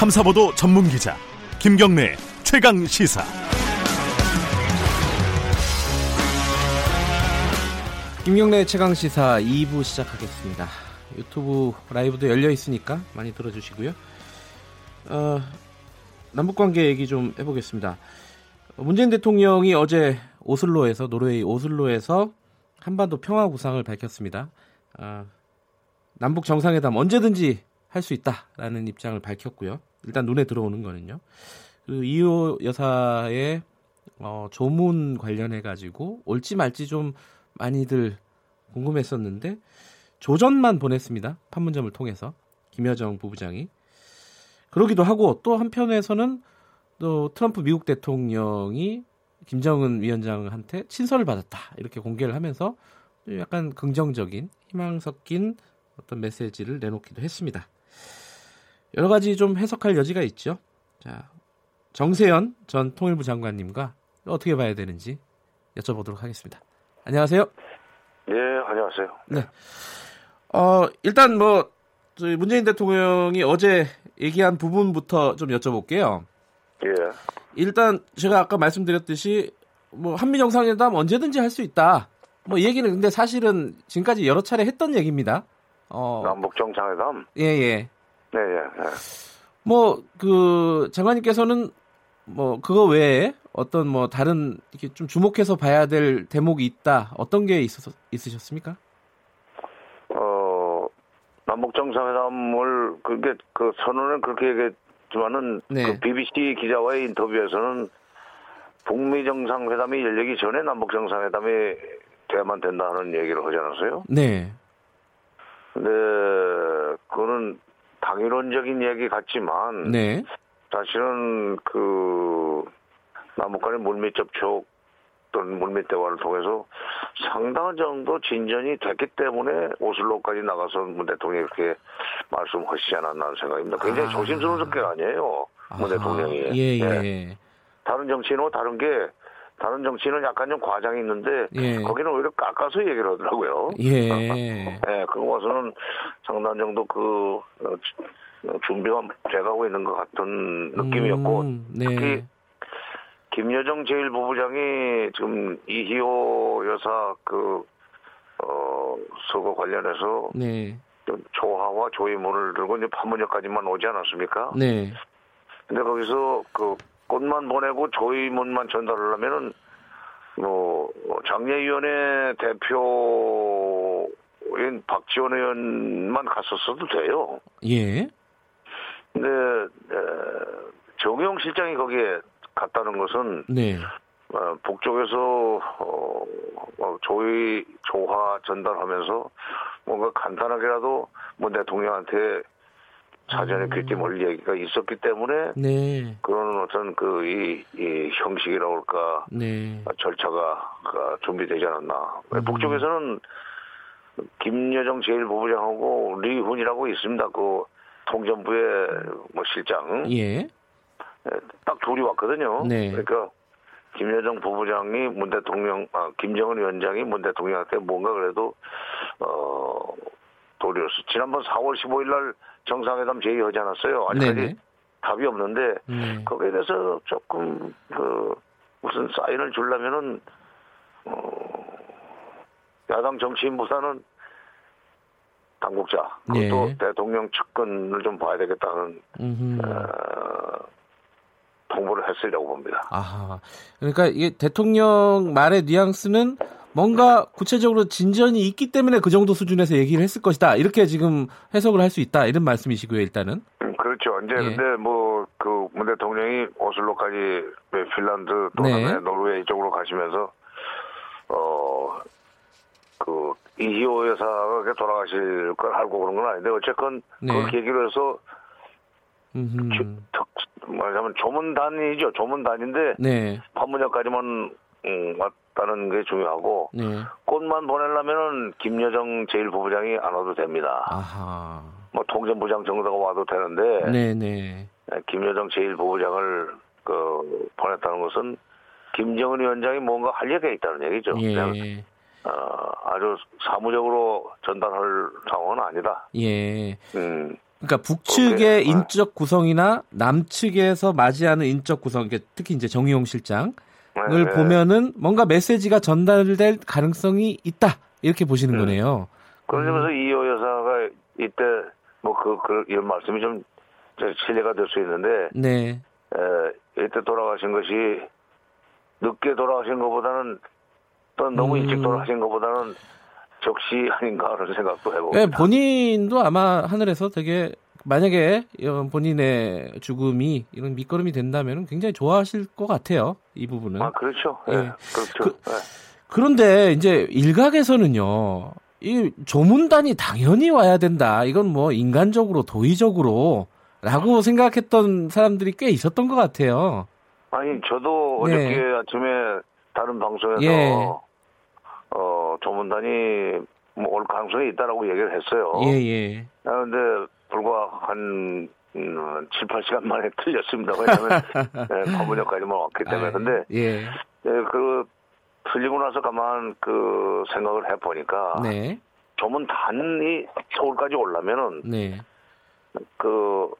탐사보도 전문 기자 김경래 최강 시사. 김경래 최강 시사 2부 시작하겠습니다. 유튜브 라이브도 열려 있으니까 많이 들어주시고요. 어, 남북 관계 얘기 좀 해보겠습니다. 문재인 대통령이 어제 오슬로에서 노르웨이 오슬로에서 한반도 평화 구상을 밝혔습니다. 어, 남북 정상회담 언제든지 할 수 있다라는 입장을 밝혔고요. 일단 눈에 들어오는 거는요. 그 이호 여사의 어, 조문 관련해 가지고 올지 말지 좀 많이들 궁금했었는데 조전만 보냈습니다. 판문점을 통해서 김여정 부부장이 그러기도 하고 또 한편에서는 또 트럼프 미국 대통령이 김정은 위원장한테 친서를 받았다 이렇게 공개를 하면서 약간 긍정적인 희망 섞인 어떤 메시지를 내놓기도 했습니다. 여러 가지 좀 해석할 여지가 있죠. 자, 정세현 전 통일부 장관님과 어떻게 봐야 되는지 여쭤보도록 하겠습니다. 안녕하세요. 네, 안녕하세요. 네. 어, 일단 뭐 문재인 대통령이 어제 얘기한 부분부터 좀 여쭤볼게요. 예. 일단 제가 아까 말씀드렸듯이 뭐 한미 정상회담 언제든지 할 수 있다. 뭐 얘기는 근데 사실은 지금까지 여러 차례 했던 얘기입니다. 어. 남북 정상회담. 예, 예. 네, 예. 네. 뭐 그 장관님께서는 뭐 그거 외에 어떤 뭐 다른 이렇게 좀 주목해서 봐야 될 대목이 있다. 어떤 게 있었, 있으셨습니까? 어 남북 정상회담을 그게 그 선언은 그렇게 얘기했지만은 네. 그 BBC 기자와의 인터뷰에서는 북미 정상회담이 열리기 전에 남북 정상회담이 돼야만 된다는 얘기를 하지 않았어요? 네. 근데 그거는 당위론적인 얘기 같지만 네. 사실은 그 남북 간의 물밑 접촉 또는 물밑 대화를 통해서 상당한 정도 진전이 됐기 때문에 오슬로까지 나가서 문 대통령이 그렇게 말씀하시지 않았나 하는 생각입니다. 굉장히 아. 조심스러운 성격 아니에요. 문 아, 대통령이. 예, 예. 예. 다른 정치인하고 다른 게 다른 정치인은 약간 좀 과장이 있는데 예. 거기는 오히려 깎아서 얘기를 하더라고요. 예. 예, 그거 와서는 상당한 정도 그 어, 주- 준비가 돼가고 있는 것 같은 느낌이었고 음, 특히 네. 김여정 제1부부장이 지금 이희호 여사 그 어, 서거 관련해서 네. 좀 조화와 조의문을 들고 이제 판문점까지만 오지 않았습니까? 네. 근데 거기서 그 꽃만 보내고 조의문만 전달하려면은 뭐 장례위원회 대표인 박지원 의원만 갔었어도 돼요. 예. 근데 에, 정용 실장이 거기에 갔다는 것은 네. 어, 북쪽에서 어, 어, 조의 조화 전달하면서 뭔가 간단하게라도 문 대통령한테 사전에 음. 귀띔을 얘기가 있었기 때문에 네. 그런 어떤 그이 이 형식이라고 할까 네. 절차가 그 준비되지 않았나. 음. 북쪽에서는 김여정 제1부부장하고 리훈이라고 있습니다. 그 통전부의 뭐 실장. 예. 예, 딱 둘이 왔거든요. 네. 그러니까 김여정 부부장이 문 대통령, 아, 김정은 위원장이 문 대통령한테 뭔가 그래도 어 도리였어. 지난번 4월 15일 날 정상회담 제의하지 않았어요. 아직까지 네네. 답이 없는데 네. 거기에 대해서 조금 그 무슨 사인을 주려면은 어 야당 정치인보다는 당국자 그것도 예. 대통령 측근을 좀 봐야 되겠다는. 어, 통보를 했으려고 봅니다. 아하. 그러니까 이게 대통령 말의 뉘앙스는 뭔가 구체적으로 진전이 있기 때문에 그 정도 수준에서 얘기를 했을 것이다. 이렇게 지금 해석을 할 수 있다. 이런 말씀이시고요, 일단은. 음, 그렇죠. 이제 예. 근데 뭐 그 문 대통령이 오슬로까지 왜 핀란드 또 네. 노르웨이 쪽으로 가시면서 어 그 이희호 여사가 돌아가실 걸 알고 그런 건 아닌데 어쨌건 네. 그걸 계기로 해서. 특 말하자면 조문단이죠. 조문단인데 네. 판문점까지만 음, 왔 다는 게 중요하고 네. 꽃만 보내려면은 김여정 제1부부장이 안 와도 됩니다. 아하. 뭐 통전부장 정도가 와도 되는데 네, 네. 김여정 제1부부장을 그 보냈다는 것은 김정은 위원장이 뭔가 할 얘기가 있다는 얘기죠. 그냥 예. 어, 아주 사무적으로 전달할 상황은 아니다. 예. 음, 그러니까 북측의 네. 인적 구성이나 남측에서 맞이하는 인적 구성, 특히 이제 정의용 실장 을 네, 네. 보면은 뭔가 메시지가 전달될 가능성이 있다 이렇게 보시는 음. 거네요. 그런 점에서 이호 여사가 이때 뭐그 그 이런 말씀이 좀 실례가 될 수 있는데 네, 에, 이때 돌아가신 것이 늦게 돌아가신 것보다는 또 너무 음. 일찍 돌아가신 것보다는 적시 아닌가 그런 생각도 네, 해봅니다. 본인도 아마 하늘에서 되게 만약에 이런 본인의 죽음이 이런 밑거름이 된다면 굉장히 좋아하실 것 같아요. 이 부분은. 아 그렇죠. 예. 예, 그렇죠. 그- 예. 그런데 이제 일각에서는요, 이 조문단이 당연히 와야 된다. 이건 뭐 인간적으로 도의적으로 라고 생각했던 사람들이 꽤 있었던 것 같아요. 아니 저도 네. 어저께 아침에 다른 방송에서 예. 어 조문단이 뭐 올 가능성이 있다라고 얘기를 했어요. 예, 예. 아, 근데 불과 한 음, 7, 8시간 만에 틀렸습니다. 왜냐하면 예, 과문역까지만 왔기 때문에. 아, 근데 예. 예, 그 틀리고 나서 가만 그 생각을 해보니까 네. 조문 단이 서울까지 오려면은 네. 그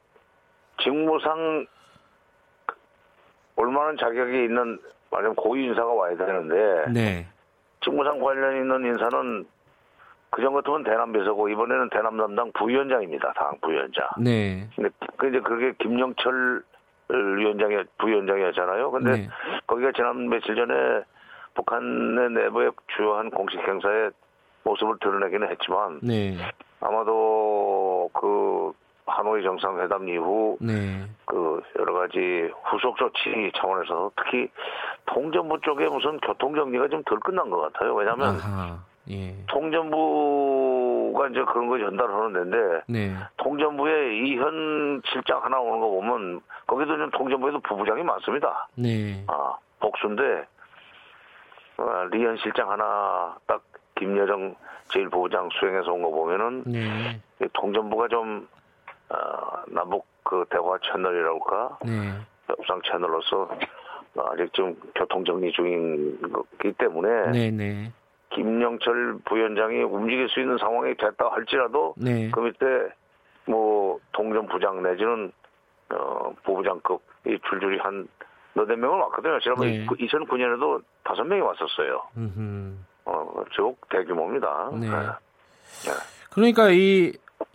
직무상 올만한 자격이 있는 말하자면 고위 인사가 와야 되는데 네. 직무상 관련 있는 인사는 그전 같으면 대남 비서고 이번에는 대남 담당 부위원장입니다. 당 부위원장. 네. 근데 그 이제 그게 김영철 위원장이 부위원장이었잖아요. 근데 네. 거기가 지난 며칠 전에 북한의 내부의 주요한 공식 행사에 모습을 드러내기는 했지만 네. 아마도 그 하노이 정상회담 이후 네. 그 여러 가지 후속 조치 차원에서 특히 통전부 쪽에 무슨 교통 정리가 좀 덜 끝난 것 같아요. 왜냐하면 아하. 예. 통전부가 이제 그런 거 전달하는 데인데 네. 통전부에 이현 실장 하나 오는 거 보면 거기도 좀 통전부에도 부부장이 많습니다. 네. 아 복수인데 어, 리현 실장 하나 딱 김여정 제1부부장 수행해서 온 거 보면은 네. 이 통전부가 좀 어, 남북 그 대화 채널이랄까 네. 협상 채널로서 아직 좀 교통 정리 중인 거기 때문에 네. 네. 김영철 부위원장이 움직일 수 있는 상황이 됐다 할지라도 네. 그 밑에 뭐 통전부장 내지는 어, 부부장급 이 줄줄이 한 너댓 명은 왔거든요. 지난번 네. 2009년에도 다섯 명이 왔었어요. 음흠. 어, 쭉 대규모입니다. 네. 네. 그러니까 이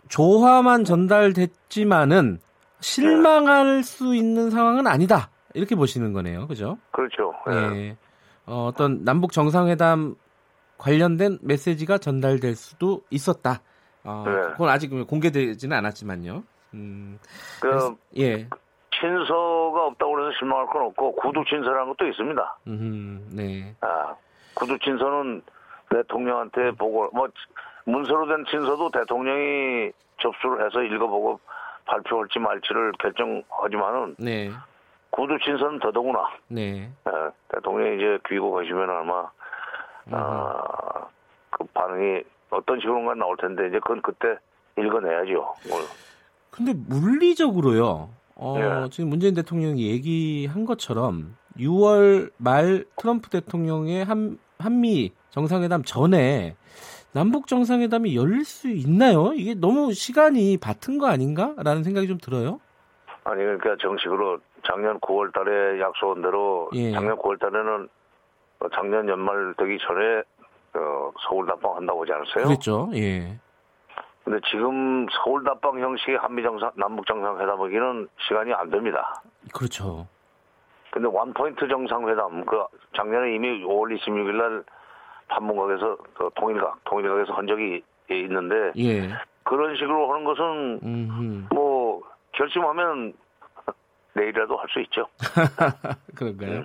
조화만 전달됐지만은 실망할 수 있는 상황은 아니다. 이렇게 보시는 거네요. 그죠? 그렇죠. 예. 예. 어, 어떤 남북 정상회담 관련된 메시지가 전달될 수도 있었다. 어, 네. 그건 아직 공개되지는 않았지만요. 음, 그 그래서- 예. 친서가 없다고 그래서 실망할 건 없고 구두 친서라는 것도 있습니다. 음, 네. 아, 구두 친서는 대통령한테 보고 뭐 문서로 된 친서도 대통령이 접수를 해서 읽어보고 발표할지 말지를 결정하지만은 네. 구두 친서는 더더구나 네. 예, 대통령이 이제 귀국하시면 아마 아, 그 반응이 어떤 식으로가 나올 텐데 이제 그건 그때 읽어내야죠. 뭐, 근데 물리적으로요. 어, 예. 지금 문재인 대통령이 얘기한 것처럼 6월 말 트럼프 대통령의 한, 한미 정상회담 전에 남북 정상회담이 열릴 수 있나요? 이게 너무 시간이 바튼 거 아닌가라는 생각이 좀 들어요. 아니 그러니까 정식으로 작년 9월 달에 약속한 대로 예. 작년 9월 달에는 어, 작년 연말 되기 전에 어, 서울 답방 한다고 하지 않았어요? 그랬죠. 예. 근데 지금 서울 답방 형식의 한미 정상 남북 정상회담하기는 시간이 안 됩니다. 그렇죠. 근데 원포인트 정상회담 그 작년에 이미 5월 26일 날 판문각에서 그 통일각 통일각에서 한 적이 있는데 예. 그런 식으로 하는 것은 음. 뭐 결심하면 내일이라도 할 수 있죠. 그런가요?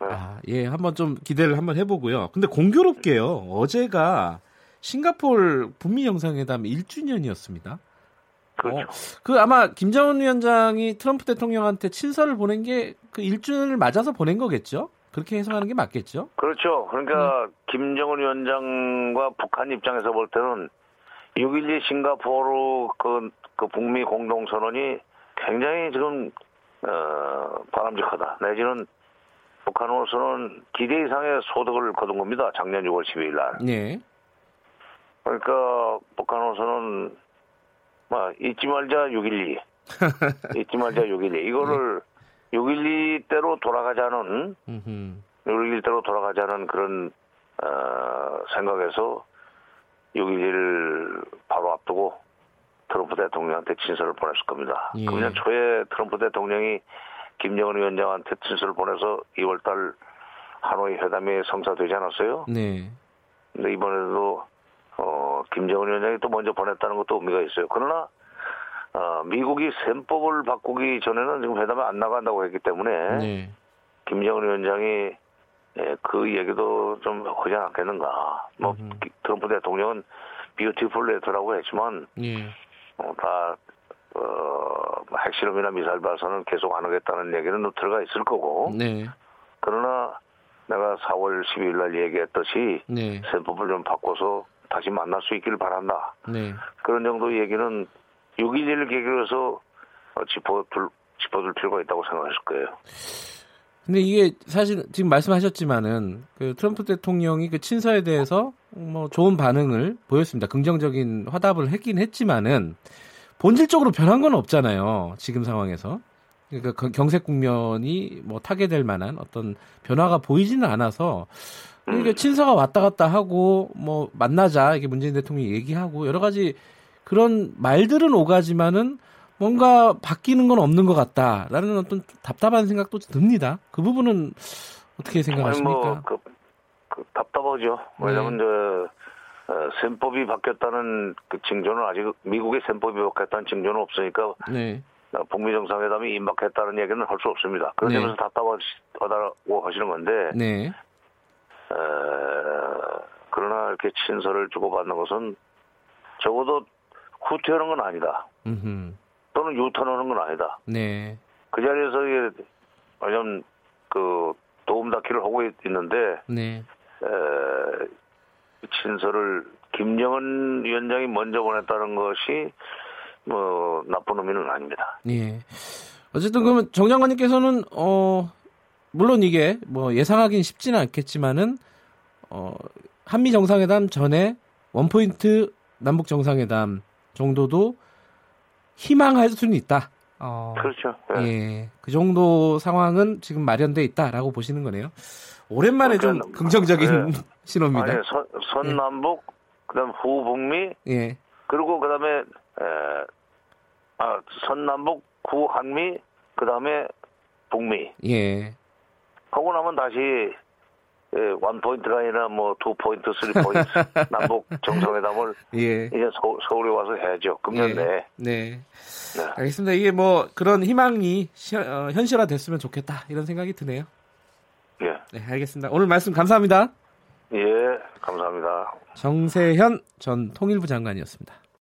네. 아, 예, 한번 좀 기대를 한번 해보고요. 근데 공교롭게요, 어제가 싱가폴 북미 정상회담 1주년이었습니다. 그렇죠. 그 아마 김정은 위원장이 트럼프 대통령한테 친서를 보낸 게 그 1주년을 맞아서 보낸 거겠죠? 그렇게 해석하는 게 맞겠죠? 그렇죠. 그러니까 음. 김정은 위원장과 북한 입장에서 볼 때는 6.12 싱가포르 그, 그 북미 공동선언이 굉장히 지금 어, 바람직하다. 내지는 북한으로서는 기대 이상의 소득을 거둔 겁니다. 작년 6월 12일 날. 네. 그러니까 북한으로서는 뭐 잊지 말자 612. 잊지 말자 612. 이거를 612대로 돌아가자는 음흠. 612대로 돌아가자는 그런 어, 생각에서 6.11을 바로 앞두고 트럼프 대통령한테 친서를 보냈을 겁니다. 예. 금년 초에 트럼프 대통령이 김정은 위원장한테 친서를 보내서 2월달 하노이 회담이 성사되지 않았어요. 네. 근데 이번에도 어, 김정은 위원장이 또 먼저 보냈다는 것도 의미가 있어요. 그러나 어, 미국이 셈법을 바꾸기 전에는 지금 회담에 안 나간다고 했기 때문에 네. 김정은 위원장이 예, 그 얘기도 좀 하지 않겠는가. 뭐. 기- 트럼프 대통령은 beautiful letter라고 했지만 예. 어, 다 어, 뭐 핵실험이나 미사일 발사는 계속 안 하겠다는 얘기는 들어가 있을 거고 네. 그러나 내가 4월 12일 날 얘기했듯이 네. 셈법을 좀 바꿔서 다시 만날 수 있기를 바란다. 네. 그런 정도 얘기는 6.11을 계기로 해서 어, 짚어둘, 짚어둘 필요가 있다고 생각했을 거예요. 근데 이게 사실 지금 말씀하셨지만은 그 트럼프 대통령이 그 친서에 대해서 뭐 좋은 반응을 보였습니다. 긍정적인 화답을 했긴 했지만은 본질적으로 변한 건 없잖아요. 지금 상황에서. 그러니까 그 경색 국면이 뭐 타게 될 만한 어떤 변화가 보이지는 않아서 그러니까 친서가 왔다 갔다 하고 뭐 만나자 이게 문재인 대통령이 얘기하고 여러 가지 그런 말들은 오가지만은 뭔가 바뀌는 건 없는 것 같다라는 어떤 답답한 생각도 듭니다. 그 부분은 어떻게 생각하십니까? 뭐 그, 그 답답하죠. 왜냐하면 네. 저 어, 셈법이 바뀌었다는 그 징조는 아직 미국의 셈법이 바뀌었다는 징조는 없으니까 네, 어, 북미 정상회담이 임박했다는 얘기는 할 수 없습니다. 그런 네. 점에서 답답하다고 하시는 건데 네, 어, 그러나 이렇게 친서를 주고받는 것은 적어도 후퇴하는 건 아니다. 음흠, 또는 유턴하는 건 아니다. 네, 그 자리에서 이게 완전 그 도움 닫기를 하고 있- 있는데 네, 에, 친서를 김정은 위원장이 먼저 보냈다는 것이 뭐 나쁜 의미는 아닙니다. 예. 어쨌든 그러면 정 장관님께서는 어 물론 이게 뭐 예상하기는 쉽지는 않겠지만은 어 한미 정상회담 전에 원포인트 남북 정상회담 정도도 희망할 수는 있다. 어, 그렇죠. 예. 예, 그 정도 상황은 지금 마련돼 있다라고 보시는 거네요. 오랜만에 좀 그러니까, 긍정적인 예. 신호입니다. 아니 선, 선남북 그다음 후북미 예, 그리고 그다음에 에, 아 선남북 후한미 그다음에 북미 예, 하고 나면 다시 예, one point가 아니라 뭐 two point, three point 남북 정상회담을 예. 이제 서, 서울에 와서 해야죠. 금년 예. 내에. 네. 네. 알겠습니다. 이게 뭐 그런 희망이 시- 어, 현실화 됐으면 좋겠다 이런 생각이 드네요. 예. 네, 알겠습니다. 오늘 말씀 감사합니다. 예, 감사합니다. 정세현 전 통일부 장관이었습니다.